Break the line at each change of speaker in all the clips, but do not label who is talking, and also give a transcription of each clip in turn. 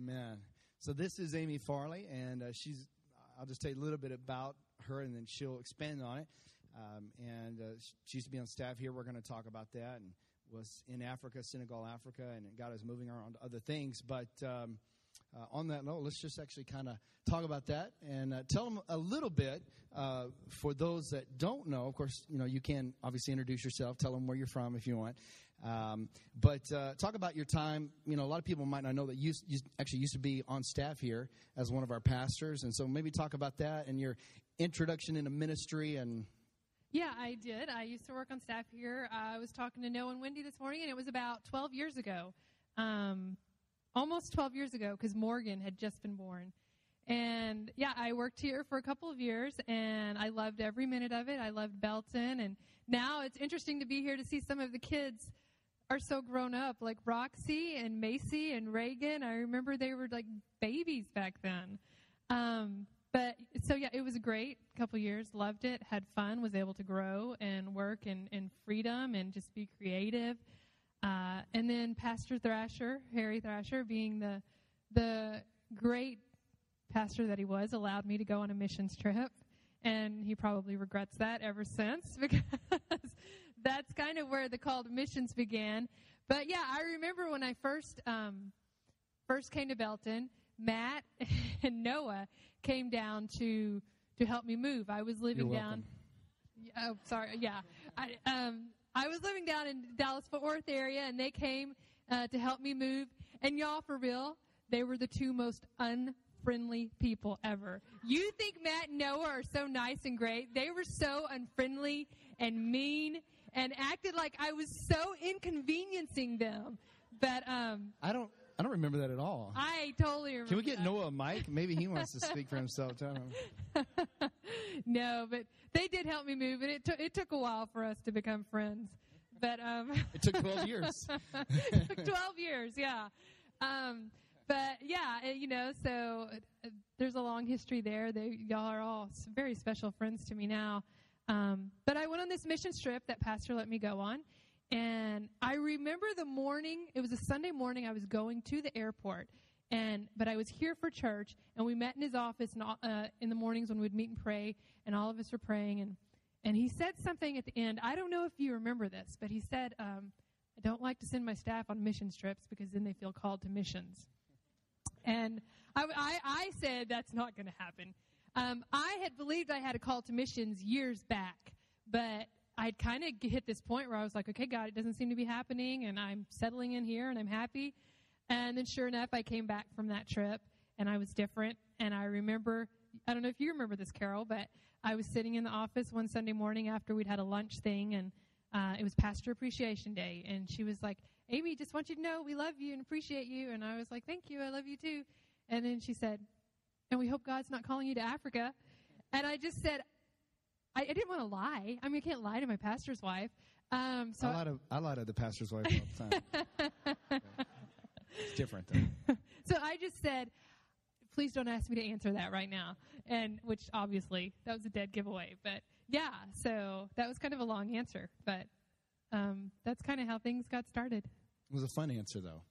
Amen. So this is Amy Farley, and uh, she's. I'll just tell you a little bit about her, and then she'll expand on it. Um, and uh, she used to be on staff here. We're going to talk about that, and was in Africa, Senegal, Africa, and God is moving her on to other things. But um, uh, on that note, let's just actually kind of talk about that and uh, tell them a little bit uh, for those that don't know. Of course, you know you can obviously introduce yourself, tell them where you're from if you want, um, but uh, talk about your time. You know, a lot of people might not know that you, you actually used to be on staff here as one of our pastors, and so maybe talk about that and your introduction into ministry and.
Yeah, I did. I used to work on staff here. I was talking to Noah and Wendy this morning, and it was about 12 years ago. Um, almost 12 years ago because Morgan had just been born. And yeah, I worked here for a couple of years and I loved every minute of it. I loved Belton. And now it's interesting to be here to see some of the kids are so grown up, like Roxy and Macy and Reagan. I remember they were like babies back then. Um, but so yeah, it was a great couple years. Loved it, had fun, was able to grow and work in, in freedom and just be creative. Uh, and then Pastor Thrasher, Harry Thrasher, being the the great pastor that he was, allowed me to go on a missions trip, and he probably regrets that ever since because that's kind of where the call to missions began. But yeah, I remember when I first um, first came to Belton, Matt and Noah came down to to help me move. I was living down. Oh, sorry. Yeah, I, um, I was living down in Dallas Fort Worth area, and they came uh, to help me move. And y'all, for real, they were the two most unfriendly people ever. You think Matt and Noah are so nice and great? They were so unfriendly and mean and acted like I was so inconveniencing them. But um,
I don't. I don't remember that at all.
I totally remember.
Can we get
that.
Noah a mic? Maybe he wants to speak for himself. Tell him.
no, but they did help me move, and it took it took a while for us to become friends. But um,
it took twelve years.
it took twelve years, yeah. Um, but yeah, you know, so uh, there's a long history there. They, y'all are all very special friends to me now. Um, but I went on this mission trip that Pastor let me go on, and I remember the morning. It was a Sunday morning. I was going to the airport, and but I was here for church, and we met in his office and, uh, in the mornings when we'd meet and pray, and all of us were praying, and and he said something at the end. I don't know if you remember this, but he said, um, "I don't like to send my staff on mission trips because then they feel called to missions." And I, I, I said that's not going to happen. Um, I had believed I had a call to missions years back, but I'd kind of hit this point where I was like, okay, God, it doesn't seem to be happening, and I'm settling in here, and I'm happy. And then, sure enough, I came back from that trip, and I was different. And I remember, I don't know if you remember this, Carol, but I was sitting in the office one Sunday morning after we'd had a lunch thing, and uh, it was Pastor Appreciation Day, and she was like, Amy, just want you to know we love you and appreciate you. And I was like, thank you, I love you too. And then she said, and we hope God's not calling you to Africa. And I just said, I, I didn't want to lie. I mean, I can't lie to my pastor's wife. Um, so
I lie, to, I lie to the pastor's wife all the time. it's different though.
so I just said, please don't ask me to answer that right now. And which obviously that was a dead giveaway. But yeah, so that was kind of a long answer. But um, that's kind of how things got started.
It was a fun answer though.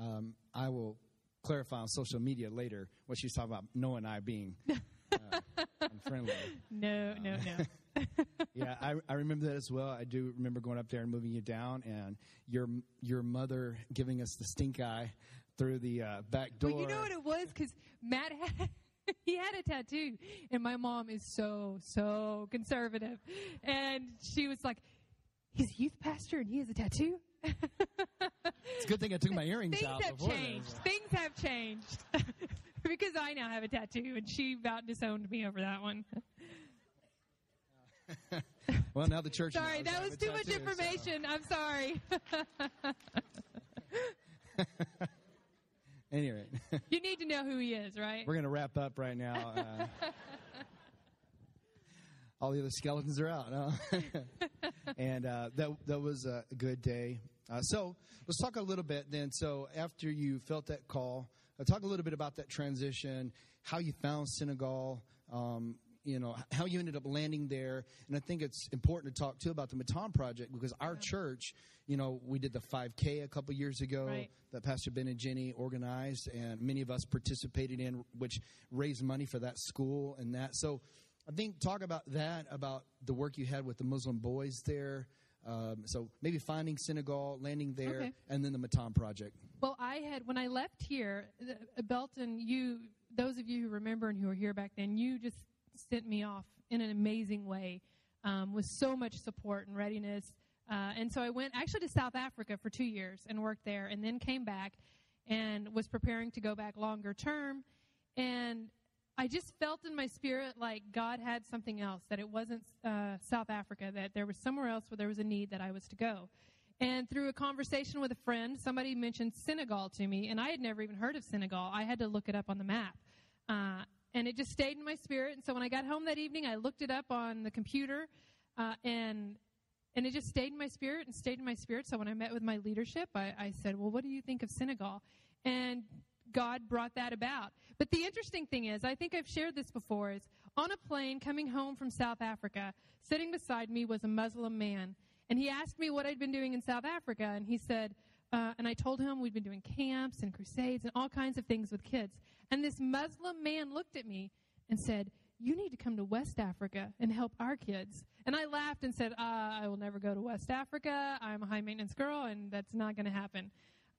Um, I will clarify on social media later what she's talking about Noah and I being uh, unfriendly.
No, no, no.
yeah, I, I remember that as well. I do remember going up there and moving you down, and your your mother giving us the stink eye through the uh, back door.
Well, you know what it was because Matt had. he had a tattoo, and my mom is so so conservative, and she was like, "He's a youth pastor, and he has a tattoo."
It's a good thing I took my earrings
Things
out.
have changed. Things have changed because I now have a tattoo, and she about disowned me over that one.
well, now the church.
Sorry, that was too much information. I'm sorry.
So. anyway,
you need to know who he is, right?
we're going to wrap up right now. Uh, all the other skeletons are out. Huh? and uh, that that was a good day. Uh, so let's talk a little bit then. So after you felt that call, uh, talk a little bit about that transition, how you found Senegal. Um, you know how you ended up landing there. And I think it's important to talk too about the Matam Project because our church, you know, we did the 5K a couple years ago
Right.
that Pastor Ben and Jenny organized, and many of us participated in, which raised money for that school and that. So I think talk about that, about the work you had with the Muslim boys there. Um, so maybe finding Senegal, landing there,
Okay.
and then the Matam Project.
Well, I had when I left here, uh, Belton. You, those of you who remember and who were here back then, you just sent me off in an amazing way, um, with so much support and readiness. Uh, and so I went actually to South Africa for two years and worked there, and then came back and was preparing to go back longer term. And I just felt in my spirit like God had something else, that it wasn't uh, South Africa, that there was somewhere else where there was a need that I was to go. And through a conversation with a friend, somebody mentioned Senegal to me, and I had never even heard of Senegal. I had to look it up on the map. Uh, and it just stayed in my spirit. And so when I got home that evening, I looked it up on the computer, uh, and and it just stayed in my spirit and stayed in my spirit. So when I met with my leadership, I, I said, "Well, what do you think of Senegal?" And God brought that about. But the interesting thing is, I think I've shared this before, is on a plane coming home from South Africa, sitting beside me was a Muslim man. And he asked me what I'd been doing in South Africa. And he said, uh, and I told him we'd been doing camps and crusades and all kinds of things with kids. And this Muslim man looked at me and said, You need to come to West Africa and help our kids. And I laughed and said, uh, I will never go to West Africa. I'm a high maintenance girl, and that's not going to happen.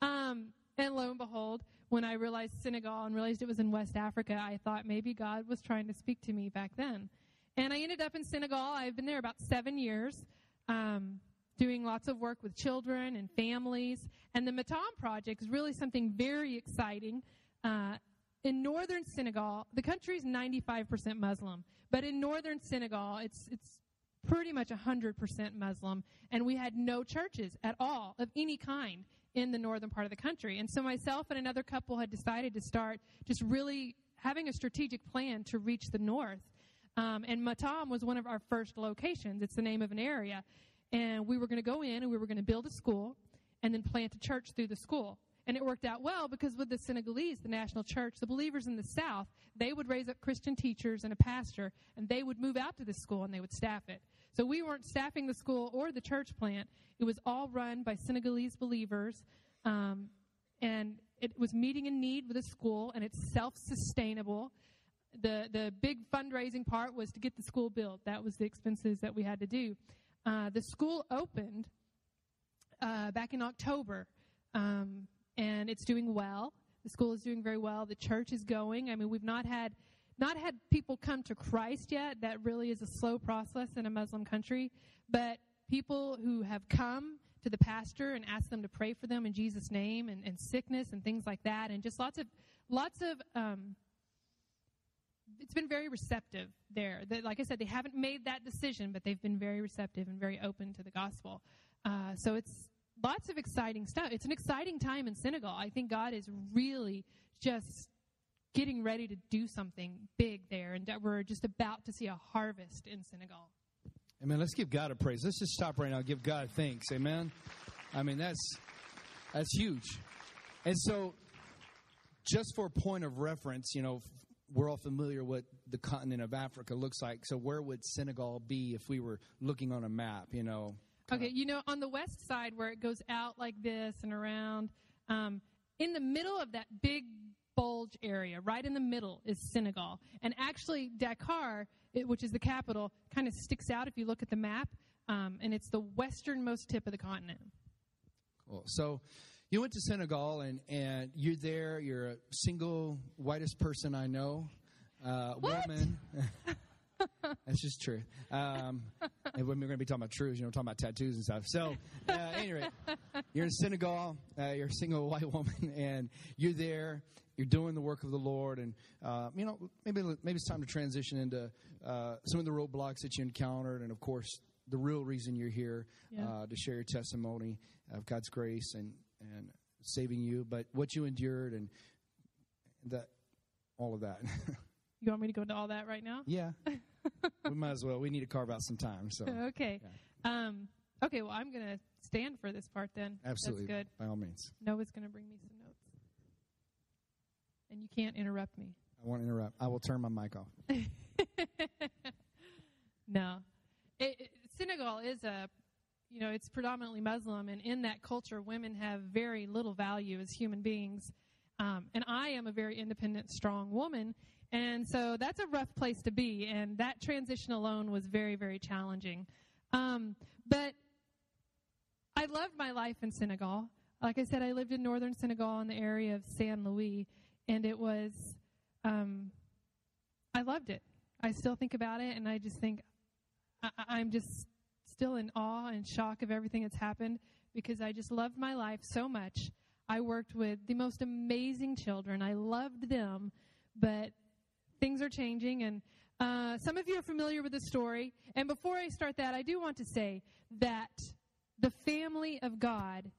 Um, and lo and behold, when I realized Senegal and realized it was in West Africa, I thought maybe God was trying to speak to me back then. And I ended up in Senegal. I've been there about seven years, um, doing lots of work with children and families. And the Matam Project is really something very exciting. Uh, in northern Senegal, the country is 95% Muslim, but in northern Senegal, it's it's pretty much 100% Muslim, and we had no churches at all of any kind in the northern part of the country. And so myself and another couple had decided to start just really having a strategic plan to reach the north. Um, and Matam was one of our first locations. It's the name of an area. And we were going to go in and we were going to build a school and then plant a church through the school. And it worked out well because with the Senegalese, the national church, the believers in the South, they would raise up Christian teachers and a pastor, and they would move out to the school and they would staff it. So we weren't staffing the school or the church plant. It was all run by Senegalese believers. Um, and it was meeting a need with a school, and it's self sustainable. The, the big fundraising part was to get the school built. That was the expenses that we had to do. Uh, the school opened uh, back in October, um, and it's doing well. The school is doing very well. The church is going. I mean, we've not had not had people come to Christ yet. That really is a slow process in a Muslim country. But people who have come to the pastor and asked them to pray for them in Jesus' name, and, and sickness and things like that, and just lots of lots of. Um, it's been very receptive there. Like I said, they haven't made that decision, but they've been very receptive and very open to the gospel. Uh, so it's lots of exciting stuff. It's an exciting time in Senegal. I think God is really just getting ready to do something big there, and that we're just about to see a harvest in Senegal.
Amen. Let's give God a praise. Let's just stop right now. Give God thanks. Amen. I mean, that's that's huge. And so, just for a point of reference, you know, we're all familiar what the continent of Africa looks like. So, where would Senegal be if we were looking on a map? You know,
Okay, you know, on the west side where it goes out like this and around, um, in the middle of that big bulge area, right in the middle, is Senegal. And actually, Dakar, it, which is the capital, kind of sticks out if you look at the map, um, and it's the westernmost tip of the continent.
Cool. So you went to Senegal and, and you're there. You're a single whitest person I know. Uh? Woman. That's just true. Um, and when we're going to be talking about truths, you know, talking about tattoos and stuff. So, uh, anyway, you're in Senegal. Uh, you're a single white woman, and you're there. You're doing the work of the Lord, and uh, you know, maybe maybe it's time to transition into uh, some of the roadblocks that you encountered, and of course, the real reason you're here
Yeah.
uh, to share your testimony of God's grace and and saving you, but what you endured and that all of that.
You want me to go into all that right now?
yeah, we might as well. We need to carve out some time. So
okay. Um, okay, well, I'm going to stand for this part then.
absolutely,
That's good.
by all means.
Noah's going to bring me some. And you can't interrupt me.
I won't interrupt. I will turn my mic off.
no. It, it, Senegal is a, you know, it's predominantly Muslim, and in that culture, women have very little value as human beings. Um, and I am a very independent, strong woman, and so that's a rough place to be. And that transition alone was very, very challenging. Um, but I loved my life in Senegal. Like I said, I lived in northern Senegal in the area of Saint Louis, and it was, um, I loved it. I still think about it, and I just think I, I'm just still in awe and shock of everything that's happened because I just loved my life so much. I worked with the most amazing children. I loved them, but things are changing, and uh, some of you are familiar with the story. And before I start that, I do want to say that the family of God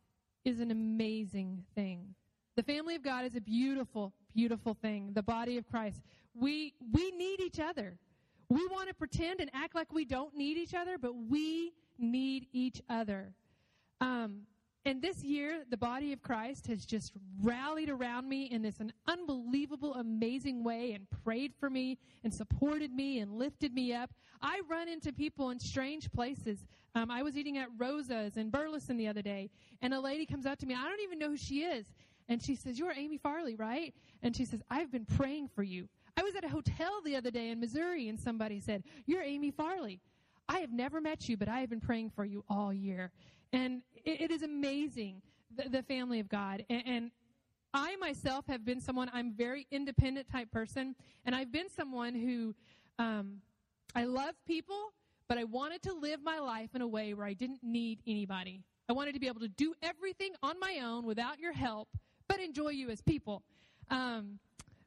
is an amazing thing. The family of God is a beautiful, beautiful thing. The body of Christ. We, we need each other. We want to pretend and act like we don't need each other, but we need each other. Um, and this year, the body of Christ has just rallied around me in this an unbelievable, amazing way and prayed for me and supported me and lifted me up. I run into people in strange places. Um, I was eating at Rosa's in Burleson the other day, and a lady comes up to me. I don't even know who she is. And she says, You're Amy Farley, right? And she says, I've been praying for you. I was at a hotel the other day in Missouri, and somebody said, You're Amy Farley. I have never met you, but I have been praying for you all year. And it, it is amazing, the, the, family of God. And, and I myself have been someone, I'm very independent type person, and I've been someone who um, I love people, but I wanted to live my life in a way where I didn't need anybody. I wanted to be able to do everything on my own without your help, but enjoy you as people. Um,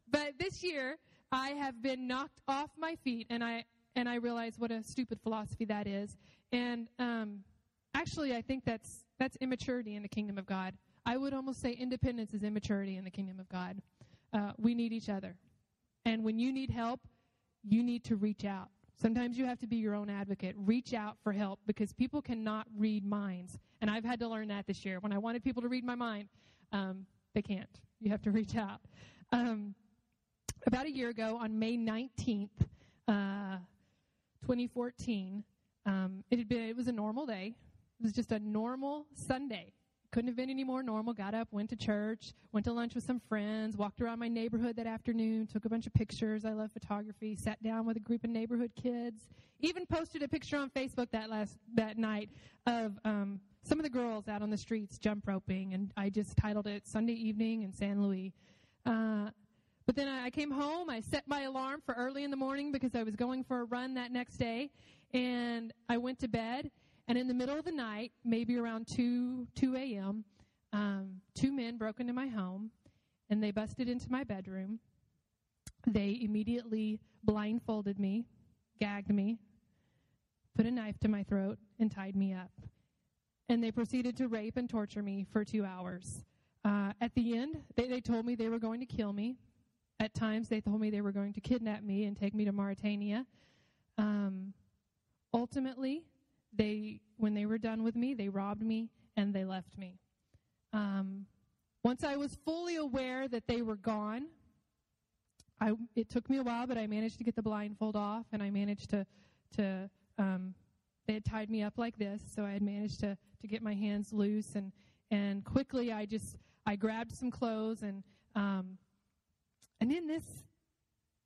but this year, I have been knocked off my feet, and I and I realize what a stupid philosophy that is. And um, actually, I think that's that's immaturity in the kingdom of God. I would almost say independence is immaturity in the kingdom of God. Uh, we need each other, and when you need help, you need to reach out. Sometimes you have to be your own advocate. Reach out for help because people cannot read minds, and I've had to learn that this year. When I wanted people to read my mind, um, they can't. You have to reach out. Um, about a year ago, on May 19th, uh, 2014, um, it had been it was a normal day. It was just a normal Sunday. Couldn't have been any more normal. Got up, went to church, went to lunch with some friends, walked around my neighborhood that afternoon, took a bunch of pictures. I love photography. Sat down with a group of neighborhood kids. Even posted a picture on Facebook that last that night of um, some of the girls out on the streets jump roping, and I just titled it "Sunday Evening in Saint Louis." Uh, but then I came home. I set my alarm for early in the morning because I was going for a run that next day. And I went to bed. And in the middle of the night, maybe around 2, 2 a.m., um, two men broke into my home and they busted into my bedroom. They immediately blindfolded me, gagged me, put a knife to my throat, and tied me up. And they proceeded to rape and torture me for two hours. Uh, at the end, they, they told me they were going to kill me. At times, they told me they were going to kidnap me and take me to Mauritania. Um, ultimately, they, when they were done with me, they robbed me and they left me. Um, once I was fully aware that they were gone, I, it took me a while, but I managed to get the blindfold off, and I managed to, to um, they had tied me up like this, so I had managed to, to get my hands loose, and, and quickly I just, I grabbed some clothes and, um, and in this,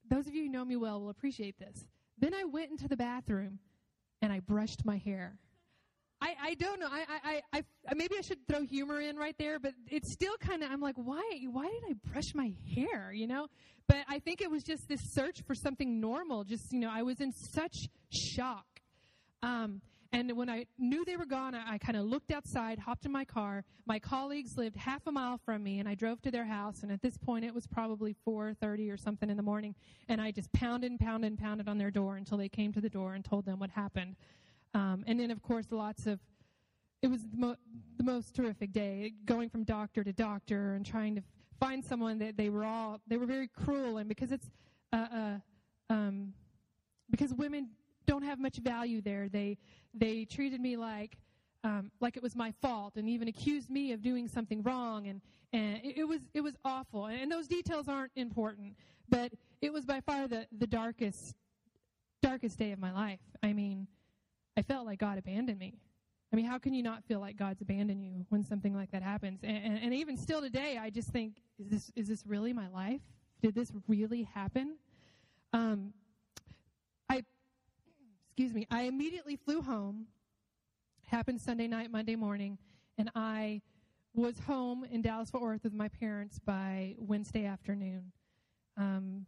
those of you who know me well will appreciate this. Then I went into the bathroom and I brushed my hair. I, I don't know. I, I, I, maybe I should throw humor in right there, but it's still kind of, I'm like, why, why did I brush my hair, you know? But I think it was just this search for something normal. Just, you know, I was in such shock. Um, and when I knew they were gone, I, I kind of looked outside, hopped in my car. My colleagues lived half a mile from me, and I drove to their house. And at this point, it was probably 4:30 or something in the morning. And I just pounded and pounded and pounded on their door until they came to the door and told them what happened. Um, and then, of course, lots of it was the, mo- the most terrific day, going from doctor to doctor and trying to find someone that they were all they were very cruel, and because it's uh, uh, um, because women don't have much value there. They they treated me like um, like it was my fault, and even accused me of doing something wrong, and and it, it was it was awful. And, and those details aren't important, but it was by far the, the darkest, darkest day of my life. I mean, I felt like God abandoned me. I mean, how can you not feel like God's abandoned you when something like that happens? And, and, and even still today, I just think, is this, is this really my life? Did this really happen? Um, excuse me, I immediately flew home. Happened Sunday night, Monday morning, and I was home in Dallas Fort Worth with my parents by Wednesday afternoon. Um,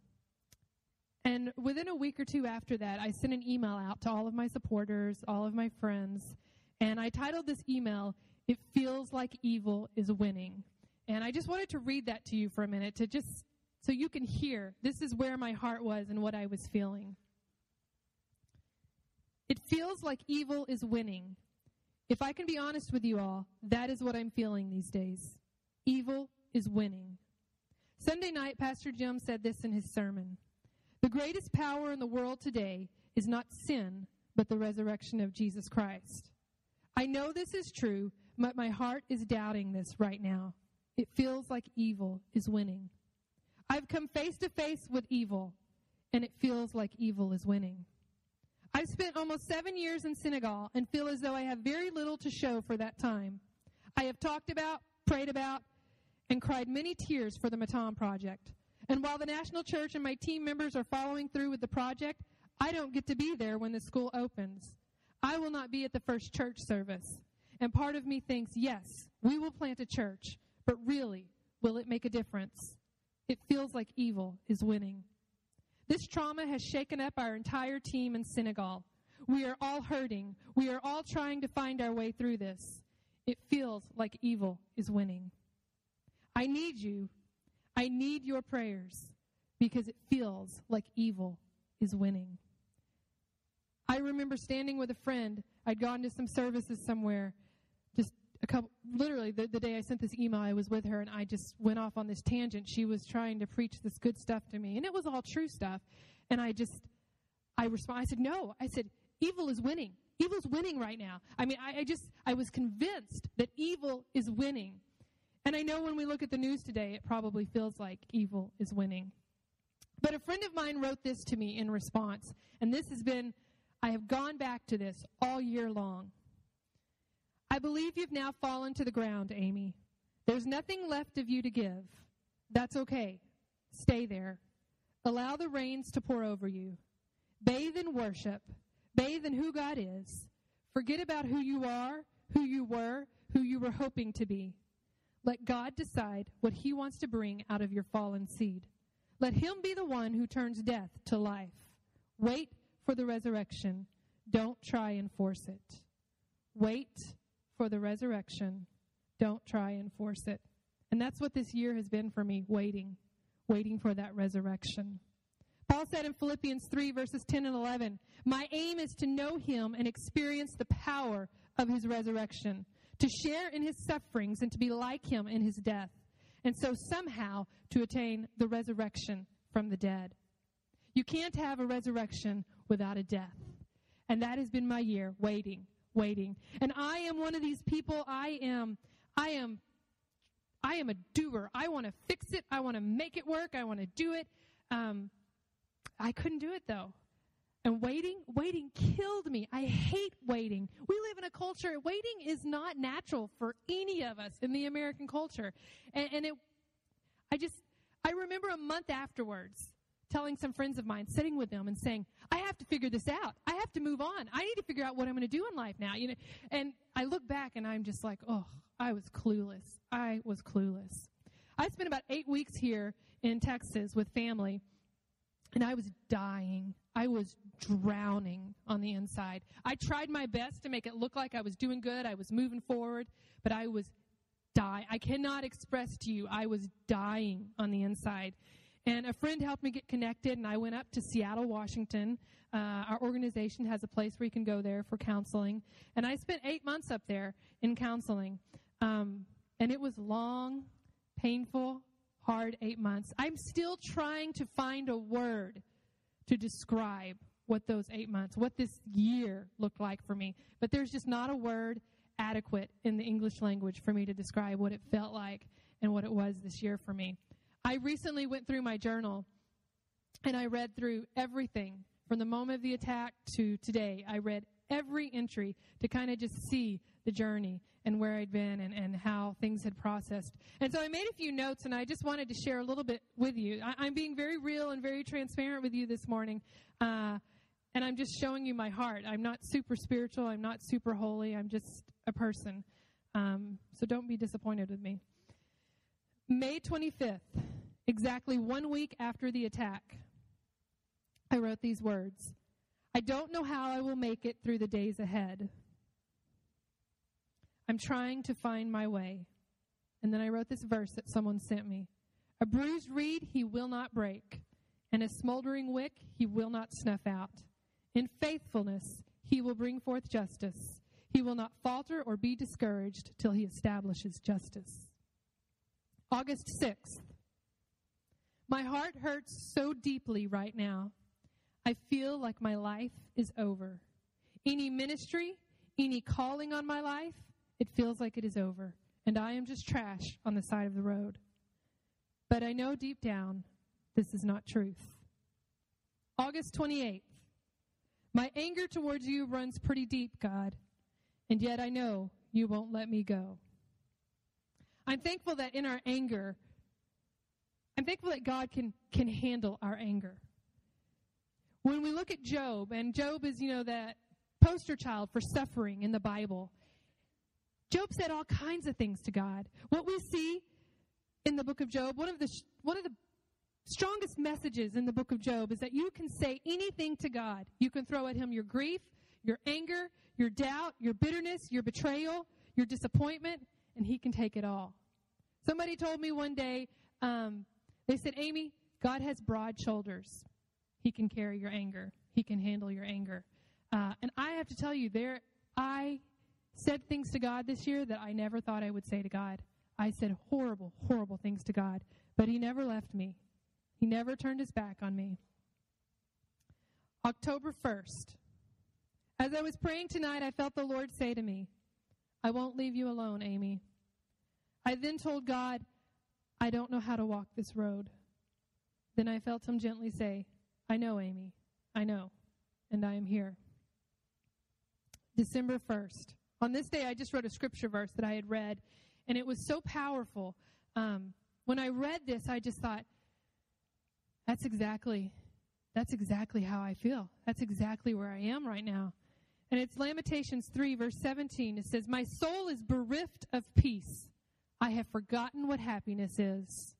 and within a week or two after that, I sent an email out to all of my supporters, all of my friends, and I titled this email, It Feels Like Evil is Winning. And I just wanted to read that to you for a minute to just so you can hear this is where my heart was and what I was feeling. It feels like evil is winning. If I can be honest with you all, that is what I'm feeling these days. Evil is winning. Sunday night, Pastor Jim said this in his sermon The greatest power in the world today is not sin, but the resurrection of Jesus Christ. I know this is true, but my heart is doubting this right now. It feels like evil is winning. I've come face to face with evil, and it feels like evil is winning. I've spent almost seven years in Senegal and feel as though I have very little to show for that time. I have talked about, prayed about, and cried many tears for the Matam Project. And while the National Church and my team members are following through with the project, I don't get to be there when the school opens. I will not be at the first church service. And part of me thinks, yes, we will plant a church, but really, will it make a difference? It feels like evil is winning. This trauma has shaken up our entire team in Senegal. We are all hurting. We are all trying to find our way through this. It feels like evil is winning. I need you. I need your prayers because it feels like evil is winning. I remember standing with a friend. I'd gone to some services somewhere a couple, literally the, the day I sent this email, I was with her and I just went off on this tangent. She was trying to preach this good stuff to me and it was all true stuff. And I just, I responded, I said, no, I said, evil is winning. Evil's winning right now. I mean, I, I just, I was convinced that evil is winning. And I know when we look at the news today, it probably feels like evil is winning. But a friend of mine wrote this to me in response. And this has been, I have gone back to this all year long. I believe you've now fallen to the ground, Amy. There's nothing left of you to give. That's okay. Stay there. Allow the rains to pour over you. Bathe in worship. Bathe in who God is. Forget about who you are, who you were, who you were hoping to be. Let God decide what He wants to bring out of your fallen seed. Let Him be the one who turns death to life. Wait for the resurrection. Don't try and force it. Wait for the resurrection. Don't try and force it. And that's what this year has been for me waiting, waiting for that resurrection. Paul said in Philippians 3, verses 10 and 11, My aim is to know him and experience the power of his resurrection to share in his sufferings and to be like him in his death, and so somehow to attain the resurrection from the dead. You can't have a resurrection without a death. And that has been my year, waiting, waiting. And I am one of these people, I am, I am, I am a doer. I want to fix it. I want to make it work. I want to do it. Um, I couldn't do it though. And waiting, waiting killed me. I hate waiting. We live in a culture, waiting is not natural for any of us in the American culture. And, and it, I just, I remember a month afterwards telling some friends of mine, sitting with them and saying, I have to figure this out. I have to move on. I need to figure out what I'm going to do in life now. You know, and I look back and I'm just like, oh, I was clueless. I was clueless. I spent about eight weeks here in Texas with family and I was dying. I was drowning on the inside. I tried my best to make it look like I was doing good. I was moving forward, but I was dying. I cannot express to you, I was dying on the inside. And a friend helped me get connected, and I went up to Seattle, Washington. Uh, our organization has a place where you can go there for counseling. And I spent eight months up there in counseling. Um, and it was long, painful, hard eight months. I'm still trying to find a word to describe what those eight months, what this year looked like for me. But there's just not a word adequate in the English language for me to describe what it felt like and what it was this year for me. I recently went through my journal And I read through everything from the moment of the attack to today. I read every entry to kind of just see the journey and where I'd been and, and how things had processed. And so I made a few notes and I just wanted to share a little bit with you. I, am being very real and very transparent with you this morning. Uh, and I'm just showing you my heart. I'm not super spiritual. I'm not super holy. I'm just a person. Um, so don't be disappointed with me. May 25th, exactly one week after the attack, I wrote these words I don't know how I will make it through the days ahead. I'm trying to find my way. And then I wrote this verse that someone sent me A bruised reed he will not break, and a smoldering wick he will not snuff out. In faithfulness he will bring forth justice. He will not falter or be discouraged till he establishes justice. August 6th. My heart hurts so deeply right now. I feel like my life is over. Any ministry, any calling on my life, it feels like it is over, and I am just trash on the side of the road. But I know deep down this is not truth. August 28th. My anger towards you runs pretty deep, God, and yet I know you won't let me go. I'm thankful that in our anger, I'm thankful that God can, can handle our anger. When we look at Job, and Job is, you know, that poster child for suffering in the Bible, Job said all kinds of things to God. What we see in the book of Job, one of the, one of the strongest messages in the book of Job is that you can say anything to God. You can throw at him your grief, your anger, your doubt, your bitterness, your betrayal, your disappointment, and he can take it all. Somebody told me one day, um, they said, Amy, God has broad shoulders. He can carry your anger. He can handle your anger. Uh, and I have to tell you, there, I said things to God this year that I never thought I would say to God. I said horrible, horrible things to God, but He never left me. He never turned His back on me. October 1st. As I was praying tonight, I felt the Lord say to me, I won't leave you alone, Amy. I then told God, I don't know how to walk this road. Then I felt Him gently say, I know, Amy. I know. And I am here. December 1st. On this day, I just wrote a scripture verse that I had read, and it was so powerful. Um, when I read this, I just thought, that's exactly, that's exactly how I feel. That's exactly where I am right now. And it's Lamentations 3, verse 17. It says, My soul is bereft of peace. I have forgotten what happiness is.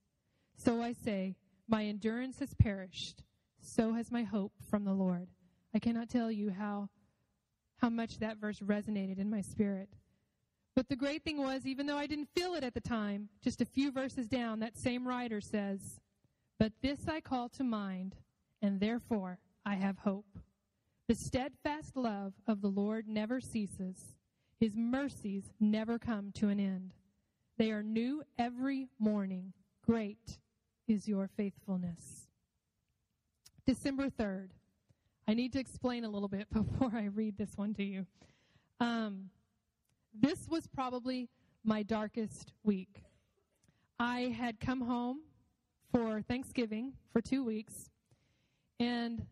So I say, My endurance has perished. So has my hope from the Lord. I cannot tell you how how much that verse resonated in my spirit. But the great thing was, even though I didn't feel it at the time, just a few verses down, that same writer says, But this I call to mind, and therefore I have hope. The steadfast love of the Lord never ceases, His mercies never come to an end. They are new every morning. Great is your faithfulness. December 3rd. I need to explain a little bit before I read this one to you. Um, this was probably my darkest week. I had come home for Thanksgiving for two weeks, and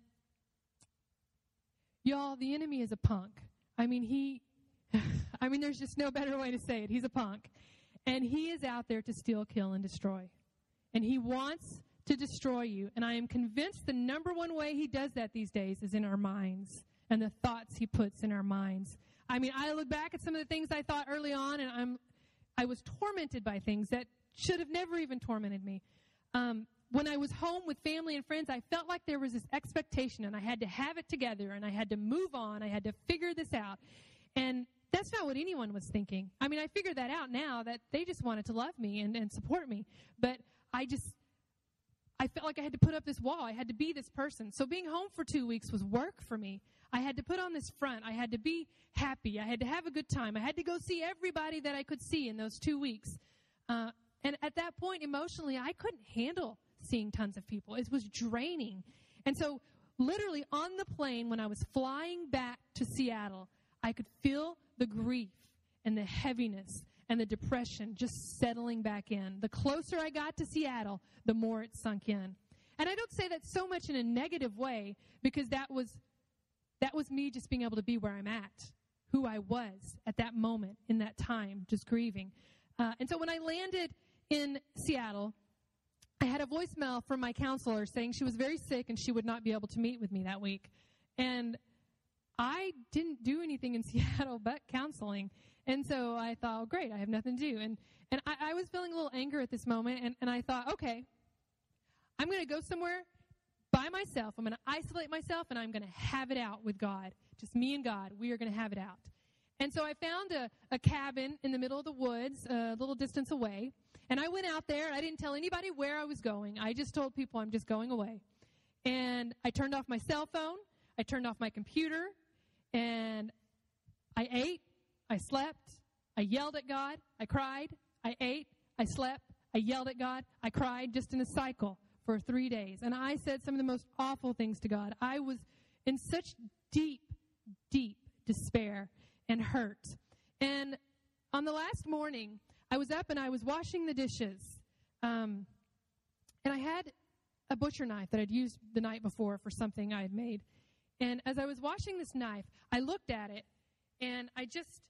y'all, the enemy is a punk. I mean, he, I mean, there's just no better way to say it. He's a punk. And he is out there to steal, kill, and destroy. And he wants to destroy you. And I am convinced the number one way he does that these days is in our minds and the thoughts he puts in our minds. I mean, I look back at some of the things I thought early on, and I'm, I was tormented by things that should have never even tormented me. Um, when I was home with family and friends, I felt like there was this expectation, and I had to have it together, and I had to move on. I had to figure this out. And that's not what anyone was thinking. I mean, I figured that out now that they just wanted to love me and, and support me. But I just I felt like I had to put up this wall. I had to be this person. So being home for two weeks was work for me. I had to put on this front. I had to be happy. I had to have a good time. I had to go see everybody that I could see in those two weeks. Uh, and at that point, emotionally, I couldn't handle seeing tons of people. It was draining. And so, literally, on the plane, when I was flying back to Seattle, I could feel the grief and the heaviness and the depression just settling back in. The closer I got to Seattle, the more it sunk in. And I don't say that so much in a negative way because that was that was me just being able to be where I'm at, who I was at that moment in that time, just grieving. Uh, and so when I landed in Seattle, I had a voicemail from my counselor saying she was very sick and she would not be able to meet with me that week. And I didn't do anything in Seattle but counseling. And so I thought, oh, great, I have nothing to do. And, and I, I was feeling a little anger at this moment. And, and I thought, okay, I'm going to go somewhere by myself. I'm going to isolate myself and I'm going to have it out with God. Just me and God. We are going to have it out. And so I found a, a cabin in the middle of the woods, a little distance away. And I went out there I didn't tell anybody where I was going. I just told people I'm just going away. And I turned off my cell phone. I turned off my computer. And I ate. I slept. I yelled at God. I cried. I ate. I slept. I yelled at God. I cried just in a cycle for three days. And I said some of the most awful things to God. I was in such deep, deep despair and hurt. And on the last morning, I was up and I was washing the dishes. Um, and I had a butcher knife that I'd used the night before for something I had made. And as I was washing this knife, I looked at it and I just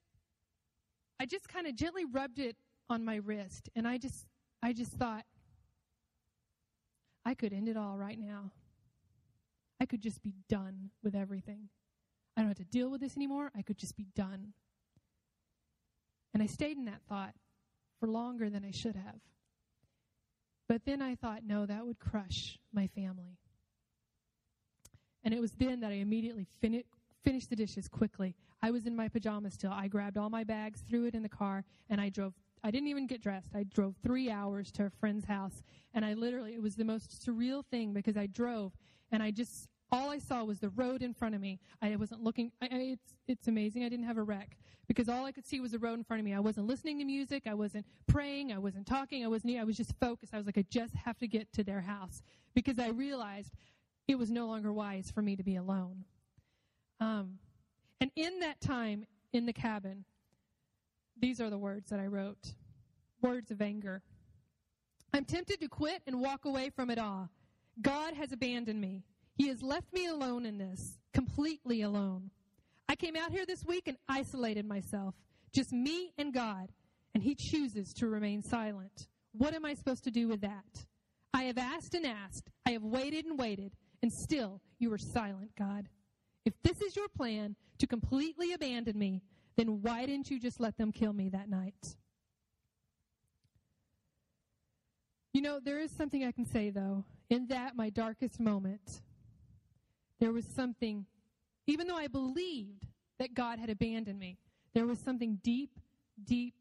I just kind of gently rubbed it on my wrist and I just I just thought I could end it all right now. I could just be done with everything. I don't have to deal with this anymore. I could just be done. And I stayed in that thought for longer than I should have. But then I thought, no, that would crush my family. And it was then that I immediately fin- finished the dishes quickly. I was in my pajamas still. I grabbed all my bags, threw it in the car, and I drove I didn't even get dressed. I drove three hours to a friend's house, and I literally, it was the most surreal thing because I drove and I just, all I saw was the road in front of me. I wasn't looking, I, I, it's, it's amazing I didn't have a wreck because all I could see was the road in front of me. I wasn't listening to music. I wasn't praying. I wasn't talking. I wasn't, I was just focused. I was like, I just have to get to their house because I realized it was no longer wise for me to be alone. Um, and in that time in the cabin, these are the words that I wrote words of anger. I'm tempted to quit and walk away from it all. God has abandoned me. He has left me alone in this, completely alone. I came out here this week and isolated myself, just me and God, and He chooses to remain silent. What am I supposed to do with that? I have asked and asked. I have waited and waited, and still you are silent, God. If this is your plan to completely abandon me, then why didn't you just let them kill me that night? You know, there is something I can say, though. In that, my darkest moment, there was something, even though I believed that God had abandoned me, there was something deep, deep,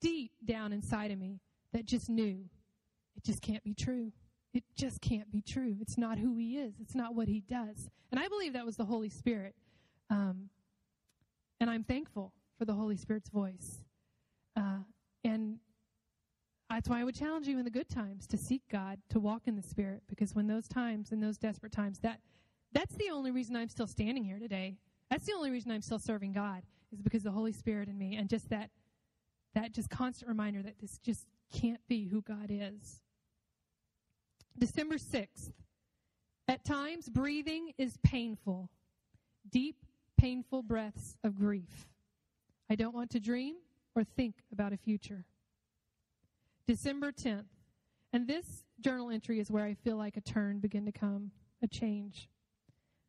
deep down inside of me that just knew it just can't be true. It just can't be true. It's not who He is, it's not what He does. And I believe that was the Holy Spirit. Um, and I'm thankful for the Holy Spirit's voice. Uh, and that's why I would challenge you in the good times to seek God, to walk in the Spirit, because when those times, in those desperate times, that that's the only reason I'm still standing here today. That's the only reason I'm still serving God is because the Holy Spirit in me, and just that that just constant reminder that this just can't be who God is. December 6th. At times, breathing is painful. Deep, painful breaths of grief. I don't want to dream or think about a future. December 10th. And this journal entry is where I feel like a turn begin to come, a change.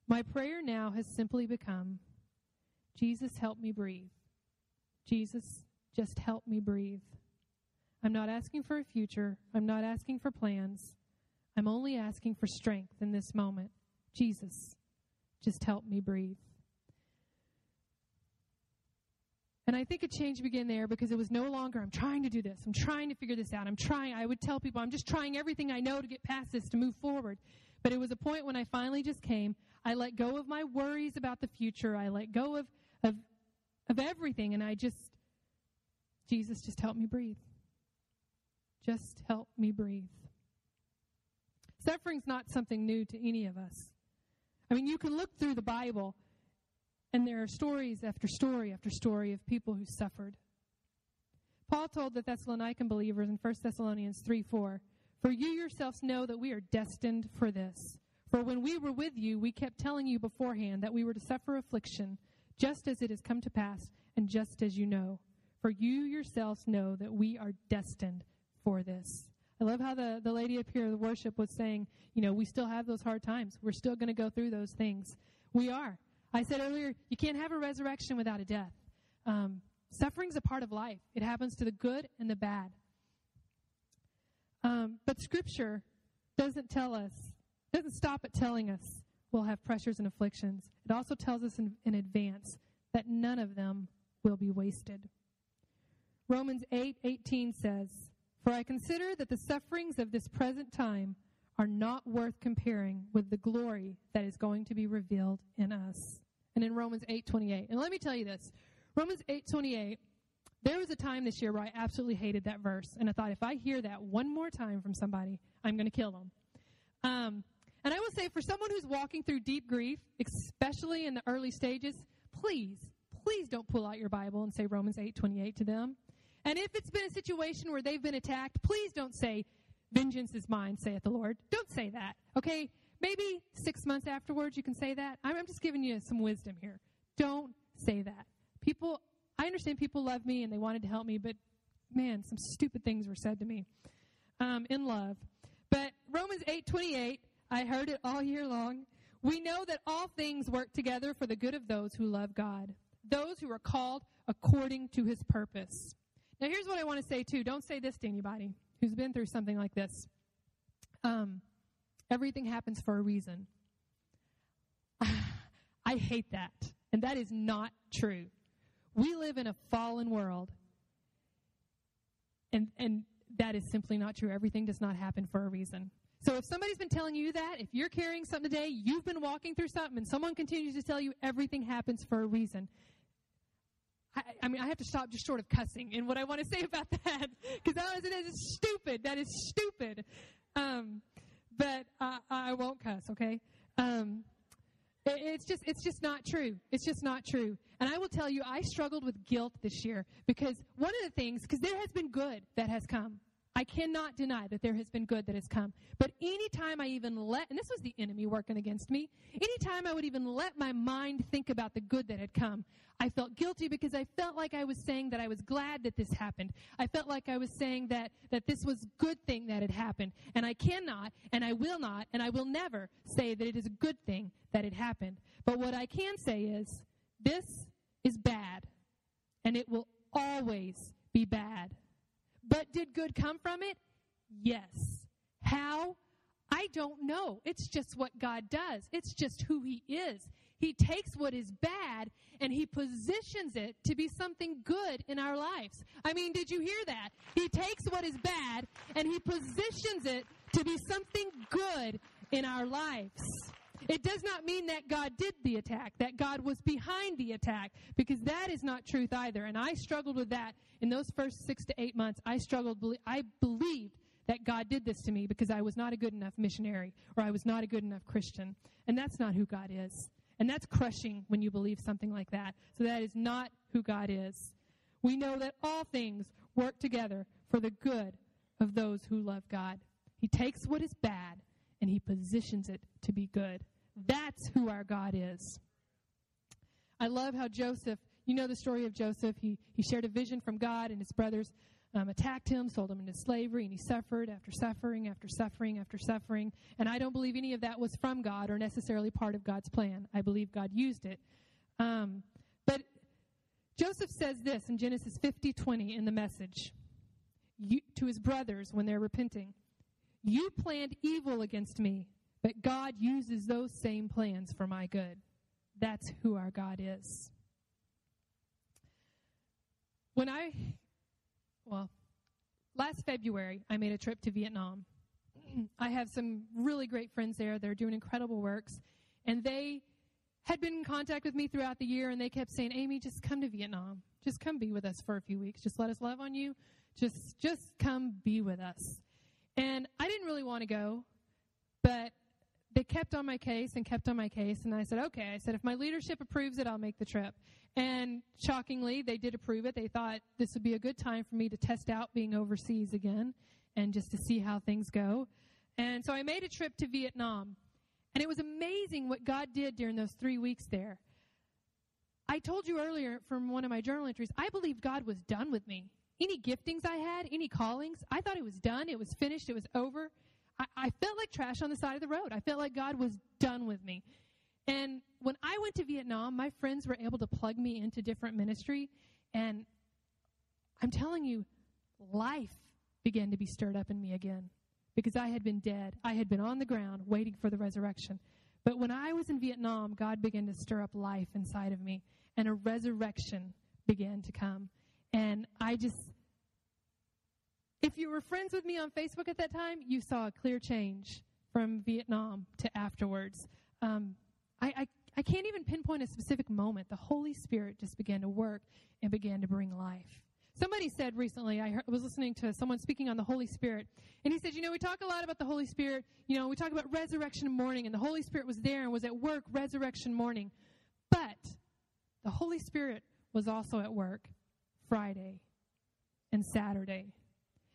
My prayer now has simply become Jesus, help me breathe. Jesus, just help me breathe. I'm not asking for a future. I'm not asking for plans. I'm only asking for strength in this moment. Jesus, just help me breathe. And I think a change began there because it was no longer, I'm trying to do this. I'm trying to figure this out. I'm trying. I would tell people, I'm just trying everything I know to get past this, to move forward. But it was a point when I finally just came. I let go of my worries about the future. I let go of, of, of everything. And I just, Jesus, just help me breathe. Just help me breathe. Suffering's not something new to any of us. I mean, you can look through the Bible and there are stories after story after story of people who suffered. Paul told the Thessalonican believers in 1 Thessalonians 3 4, For you yourselves know that we are destined for this. For when we were with you, we kept telling you beforehand that we were to suffer affliction, just as it has come to pass, and just as you know. For you yourselves know that we are destined for this. I love how the, the lady up here, the worship, was saying, you know, we still have those hard times. We're still going to go through those things. We are. I said earlier, you can't have a resurrection without a death. Um, suffering's a part of life. It happens to the good and the bad. Um, but Scripture doesn't tell us, doesn't stop at telling us we'll have pressures and afflictions. It also tells us in, in advance that none of them will be wasted. Romans 8 18 says, For I consider that the sufferings of this present time are not worth comparing with the glory that is going to be revealed in us. And in Romans 8 28. And let me tell you this Romans 8 28 there was a time this year where I absolutely hated that verse, and I thought if I hear that one more time from somebody, I'm going to kill them. Um, and I will say, for someone who's walking through deep grief, especially in the early stages, please, please don't pull out your Bible and say Romans 8:28 to them. And if it's been a situation where they've been attacked, please don't say, "Vengeance is mine," saith the Lord. Don't say that. Okay? Maybe six months afterwards you can say that. I'm, I'm just giving you some wisdom here. Don't say that. People I understand people love me and they wanted to help me, but man, some stupid things were said to me um, in love. But Romans 8:28, I heard it all year long. We know that all things work together for the good of those who love God, those who are called according to His purpose. Now, here's what I want to say too. Don't say this to anybody who's been through something like this. Um, everything happens for a reason. I hate that, and that is not true. We live in a fallen world. And, and that is simply not true. Everything does not happen for a reason. So if somebody's been telling you that, if you're carrying something today, you've been walking through something, and someone continues to tell you everything happens for a reason. I, I mean, I have to stop just short of cussing in what I want to say about that because that is stupid. That is stupid. Um, but I, I won't cuss. Okay. Um, it's just, it's just not true. It's just not true. And I will tell you, I struggled with guilt this year because one of the things, because there has been good that has come. I cannot deny that there has been good that has come. But anytime I even let, and this was the enemy working against me, anytime I would even let my mind think about the good that had come, I felt guilty because I felt like I was saying that I was glad that this happened. I felt like I was saying that, that this was a good thing that had happened. And I cannot, and I will not, and I will never say that it is a good thing that had happened. But what I can say is, this is bad, and it will always be bad. But did good come from it? Yes. How? I don't know. It's just what God does. It's just who He is. He takes what is bad and He positions it to be something good in our lives. I mean, did you hear that? He takes what is bad and He positions it to be something good in our lives. It does not mean that God did the attack, that God was behind the attack, because that is not truth either. And I struggled with that in those first six to eight months. I struggled, I believed that God did this to me because I was not a good enough missionary or I was not a good enough Christian. And that's not who God is. And that's crushing when you believe something like that. So that is not who God is. We know that all things work together for the good of those who love God. He takes what is bad and he positions it to be good. That's who our God is. I love how Joseph, you know the story of Joseph. He, he shared a vision from God, and his brothers um, attacked him, sold him into slavery, and he suffered after suffering after suffering after suffering. And I don't believe any of that was from God or necessarily part of God's plan. I believe God used it. Um, but Joseph says this in Genesis 50 20 in the message you, to his brothers when they're repenting You planned evil against me but God uses those same plans for my good. That's who our God is. When I, well, last February, I made a trip to Vietnam. I have some really great friends there. They're doing incredible works. And they had been in contact with me throughout the year, and they kept saying, Amy, just come to Vietnam. Just come be with us for a few weeks. Just let us love on you. Just, just come be with us. And I didn't really want to go, but they kept on my case and kept on my case. And I said, okay. I said, if my leadership approves it, I'll make the trip. And shockingly, they did approve it. They thought this would be a good time for me to test out being overseas again and just to see how things go. And so I made a trip to Vietnam. And it was amazing what God did during those three weeks there. I told you earlier from one of my journal entries, I believed God was done with me. Any giftings I had, any callings, I thought it was done, it was finished, it was over. I, I felt like trash on the side of the road. I felt like God was done with me. And when I went to Vietnam, my friends were able to plug me into different ministry. And I'm telling you, life began to be stirred up in me again because I had been dead. I had been on the ground waiting for the resurrection. But when I was in Vietnam, God began to stir up life inside of me, and a resurrection began to come. And I just, if you were friends with me on Facebook at that time, you saw a clear change from Vietnam to afterwards. Um, I, I, I can't even pinpoint a specific moment. The Holy Spirit just began to work and began to bring life. Somebody said recently, I heard, was listening to someone speaking on the Holy Spirit, and he said, You know, we talk a lot about the Holy Spirit. You know, we talk about resurrection morning, and the Holy Spirit was there and was at work resurrection morning. But the Holy Spirit was also at work Friday and Saturday.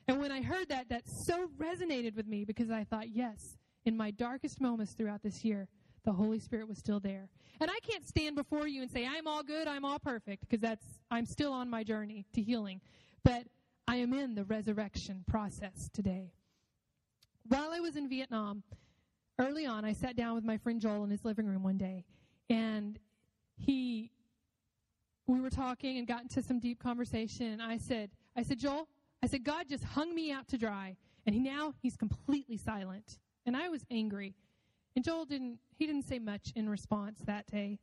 And when I heard that, that so resonated with me because I thought, yes, in my darkest moments throughout this year, the Holy Spirit was still there. And I can't stand before you and say, I'm all good, I'm all perfect, because that's, I'm still on my journey to healing. But I am in the resurrection process today. While I was in Vietnam, early on, I sat down with my friend Joel in his living room one day, and he, we were talking and got into some deep conversation, and I said, I said, Joel, I said, God just hung me out to dry, and he, now he's completely silent. And I was angry. And Joel didn't, he didn't say much in response that day.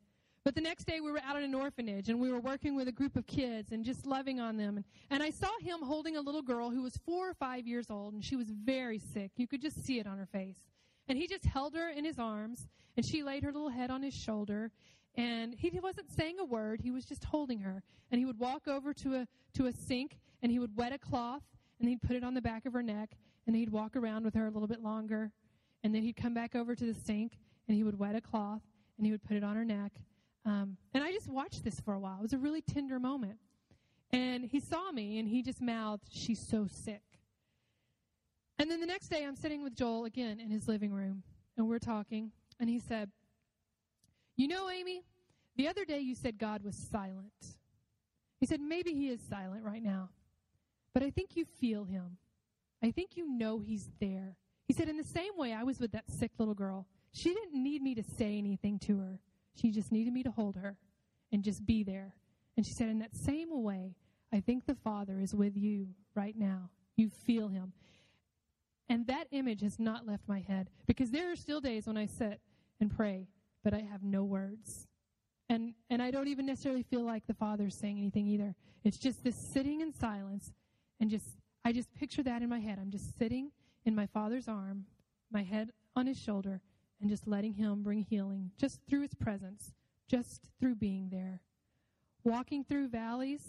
But the next day we were out at an orphanage and we were working with a group of kids and just loving on them. And, and I saw him holding a little girl who was four or five years old and she was very sick. You could just see it on her face. And he just held her in his arms and she laid her little head on his shoulder and he wasn't saying a word. He was just holding her. And he would walk over to a, to a sink and he would wet a cloth and he'd put it on the back of her neck and he'd walk around with her a little bit longer and then he'd come back over to the sink and he would wet a cloth and he would put it on her neck. Um, and I just watched this for a while. It was a really tender moment. And he saw me and he just mouthed, She's so sick. And then the next day, I'm sitting with Joel again in his living room and we're talking. And he said, You know, Amy, the other day you said God was silent. He said, Maybe he is silent right now, but I think you feel him. I think you know he's there. He said, In the same way I was with that sick little girl, she didn't need me to say anything to her. She just needed me to hold her and just be there. And she said, In that same way, I think the Father is with you right now. You feel him. And that image has not left my head because there are still days when I sit and pray, but I have no words. And, and I don't even necessarily feel like the Father's saying anything either. It's just this sitting in silence and just, I just picture that in my head. I'm just sitting in my father's arm, my head on his shoulder, and just letting him bring healing just through his presence, just through being there. Walking through valleys,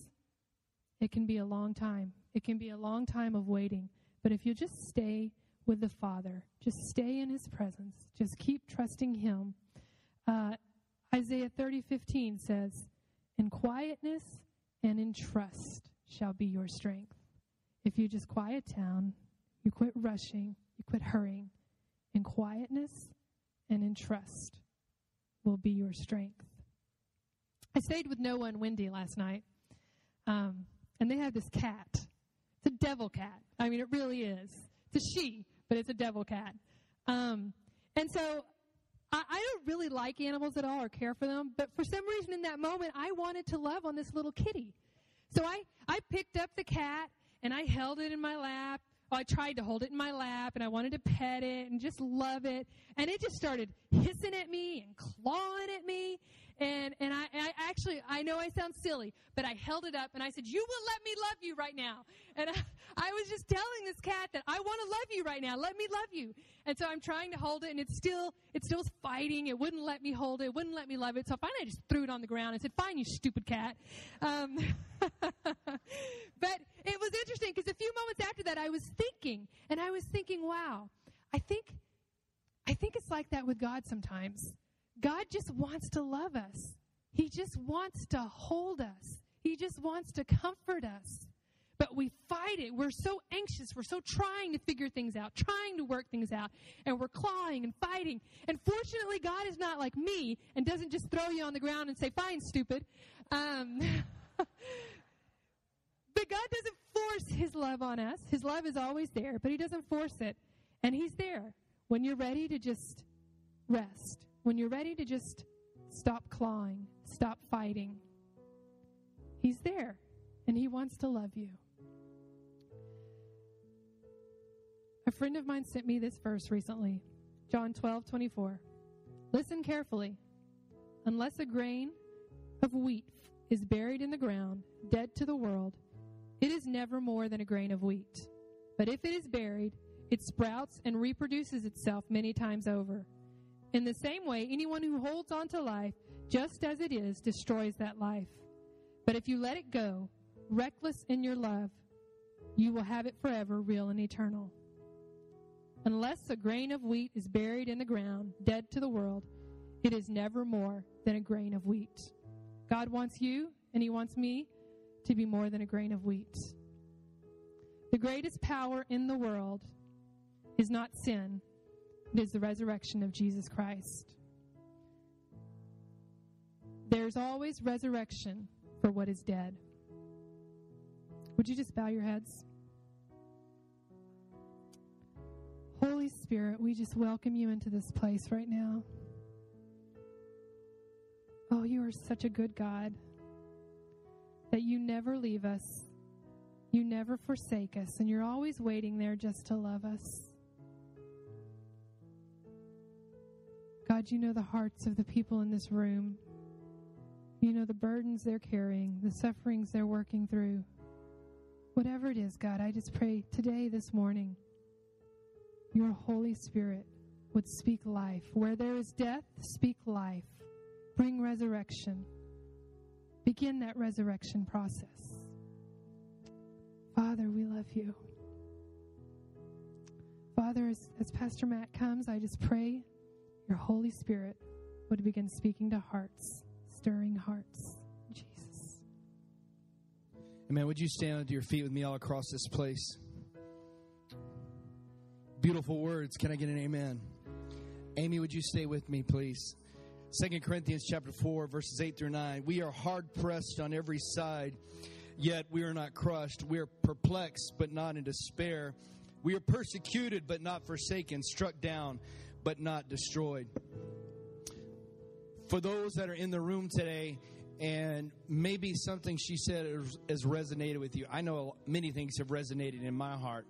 it can be a long time. It can be a long time of waiting. But if you just stay with the Father, just stay in his presence, just keep trusting him. Uh, Isaiah 30, 15 says, In quietness and in trust shall be your strength. If you just quiet down you quit rushing. You quit hurrying. In quietness and in trust will be your strength. I stayed with Noah and Wendy last night, um, and they have this cat. It's a devil cat. I mean, it really is. It's a she, but it's a devil cat. Um, and so I, I don't really like animals at all or care for them, but for some reason in that moment, I wanted to love on this little kitty. So I, I picked up the cat and I held it in my lap well, I tried to hold it in my lap and I wanted to pet it and just love it. And it just started hissing at me and clawing at me. And, and I, I actually, I know I sound silly, but I held it up and I said, you will let me love you right now. And I, I was just telling this cat that I want to love you right now. Let me love you. And so I'm trying to hold it and it's still, it's still fighting. It wouldn't let me hold it. It wouldn't let me love it. So finally I just threw it on the ground and said, fine, you stupid cat. Um, but it was interesting because a few moments after that I was thinking and I was thinking, wow, I think, I think it's like that with God sometimes. God just wants to love us. He just wants to hold us. He just wants to comfort us. But we fight it. We're so anxious. We're so trying to figure things out, trying to work things out, and we're clawing and fighting. And fortunately, God is not like me and doesn't just throw you on the ground and say, Fine, stupid. Um, but God doesn't force His love on us. His love is always there, but He doesn't force it. And He's there when you're ready to just rest, when you're ready to just stop clawing, stop fighting. He's there, and He wants to love you. A friend of mine sent me this verse recently John 12, 24. Listen carefully. Unless a grain of wheat is buried in the ground, dead to the world, it is never more than a grain of wheat. But if it is buried, it sprouts and reproduces itself many times over. In the same way, anyone who holds on to life just as it is destroys that life. But if you let it go, reckless in your love, you will have it forever, real and eternal. Unless a grain of wheat is buried in the ground, dead to the world, it is never more than a grain of wheat. God wants you and He wants me to be more than a grain of wheat. The greatest power in the world is not sin, it is the resurrection of Jesus Christ. There's always resurrection for what is dead. Would you just bow your heads? Holy Spirit, we just welcome you into this place right now. Oh, you are such a good God that you never leave us, you never forsake us, and you're always waiting there just to love us. God, you know the hearts of the people in this room. You know the burdens they're carrying, the sufferings they're working through. Whatever it is, God, I just pray today, this morning your Holy Spirit would speak life. Where there is death, speak life. Bring resurrection. Begin that resurrection process. Father, we love you. Father, as, as Pastor Matt comes, I just pray your Holy Spirit would begin speaking to hearts, stirring hearts. Jesus.
Amen. Would you stand to your feet with me all across this place? Beautiful words. Can I get an amen? Amy, would you stay with me, please? Second Corinthians chapter 4, verses 8 through 9. We are hard pressed on every side, yet we are not crushed. We are perplexed, but not in despair. We are persecuted, but not forsaken, struck down, but not destroyed. For those that are in the room today, and maybe something she said has resonated with you. I know many things have resonated in my heart.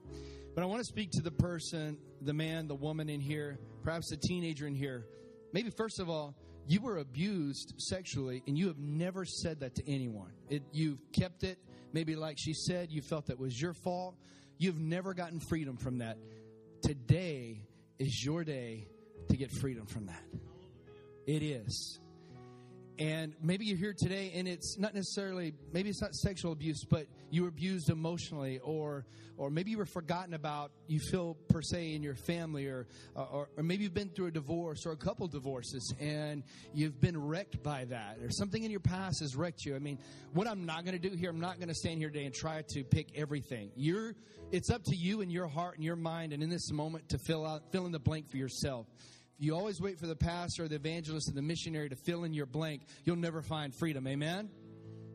But I want to speak to the person, the man, the woman in here, perhaps a teenager in here. Maybe, first of all, you were abused sexually and you have never said that to anyone. It, you've kept it, maybe like she said, you felt that was your fault. You've never gotten freedom from that. Today is your day to get freedom from that. It is. And maybe you're here today and it's not necessarily, maybe it's not sexual abuse, but you were abused emotionally or, or maybe you were forgotten about, you feel per se in your family or, uh, or, or maybe you've been through a divorce or a couple divorces and you've been wrecked by that or something in your past has wrecked you. I mean, what I'm not going to do here, I'm not going to stand here today and try to pick everything. You're, it's up to you and your heart and your mind and in this moment to fill out, fill in the blank for yourself you always wait for the pastor or the evangelist or the missionary to fill in your blank, you'll never find freedom. Amen?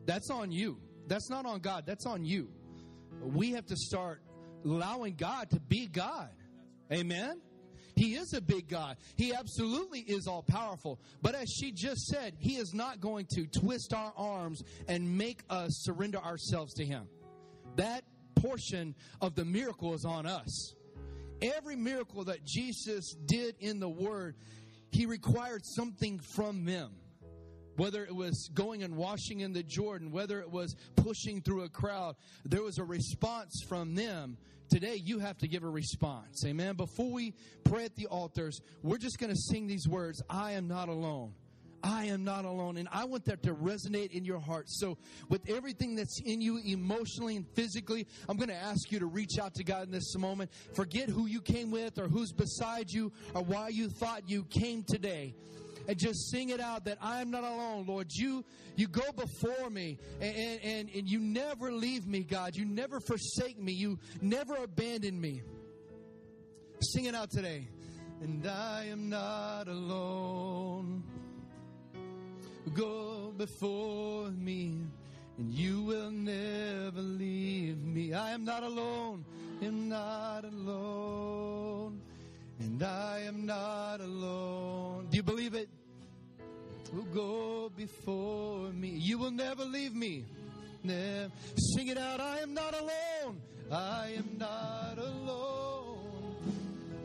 That's on you. That's not on God. That's on you. We have to start allowing God to be God. Amen? He is a big God. He absolutely is all powerful. But as she just said, He is not going to twist our arms and make us surrender ourselves to Him. That portion of the miracle is on us. Every miracle that Jesus did in the Word, He required something from them. Whether it was going and washing in the Jordan, whether it was pushing through a crowd, there was a response from them. Today, you have to give a response. Amen. Before we pray at the altars, we're just going to sing these words I am not alone. I am not alone. And I want that to resonate in your heart. So, with everything that's in you emotionally and physically, I'm going to ask you to reach out to God in this moment. Forget who you came with or who's beside you or why you thought you came today. and just sing it out that I'm not alone, Lord. You you go before me and, and, and you never leave me, God. You never forsake me. You never abandon me. Sing it out today. And I am not alone. Go before me, and you will never leave me. I am not alone. Am not alone. And I am not alone. Do you believe it? Will go before me. You will never leave me. Never. Sing it out. I am not alone. I am not alone.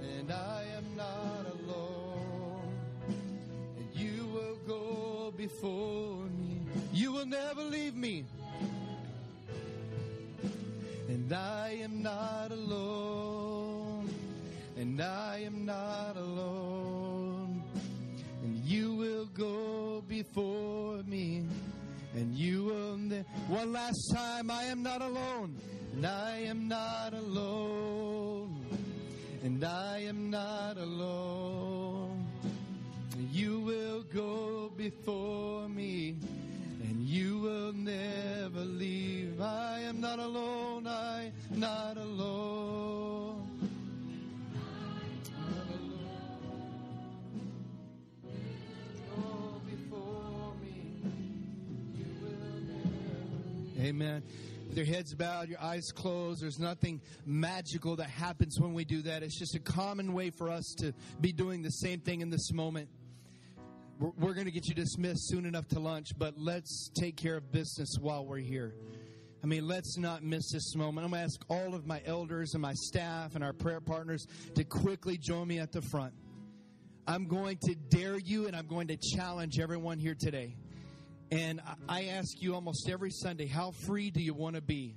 And I before me. You will never leave me. And I am not alone. And I am not alone. And you will go before me. And you will. Ne- One last time, I am not alone. And I am not alone. And I am not alone. You will go before me, and you will never leave. I am not alone. I am not alone. Amen. With your heads bowed, your eyes closed, there's nothing magical that happens when we do that. It's just a common way for us to be doing the same thing in this moment. We're, we're going to get you dismissed soon enough to lunch, but let's take care of business while we're here. I mean, let's not miss this moment. I'm going to ask all of my elders and my staff and our prayer partners to quickly join me at the front. I'm going to dare you and I'm going to challenge everyone here today. And I- I ask you almost every Sunday, how free do you want to be?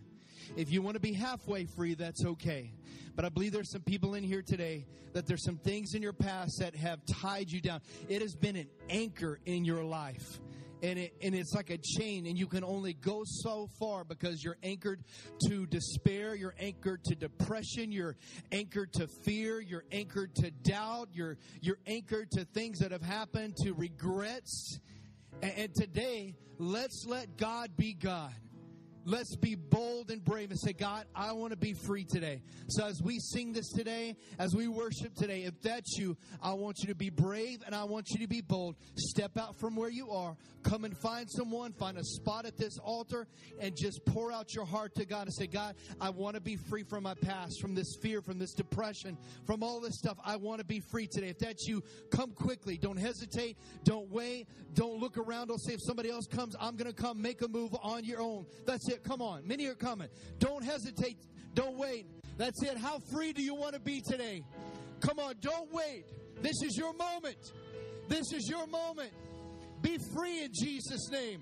If you want to be halfway free, that's okay. But I believe there's some people in here today that there's some things in your past that have tied you down. It has been an anchor in your life. And, it, and it's like a chain, and you can only go so far because you're anchored to despair, you're anchored to depression, you're anchored to fear, you're anchored to doubt, you're, you're anchored to things that have happened, to regrets. And, and today, let's let God be God. Let's be bold and brave and say, God, I want to be free today. So as we sing this today, as we worship today, if that's you, I want you to be brave and I want you to be bold. Step out from where you are. Come and find someone, find a spot at this altar, and just pour out your heart to God and say, God, I want to be free from my past, from this fear, from this depression, from all this stuff. I want to be free today. If that's you, come quickly. Don't hesitate. Don't wait. Don't look around. Don't say, if somebody else comes, I'm going to come. Make a move on your own. That's Come on. Many are coming. Don't hesitate. Don't wait. That's it. How free do you want to be today? Come on. Don't wait. This is your moment. This is your moment. Be free in Jesus' name.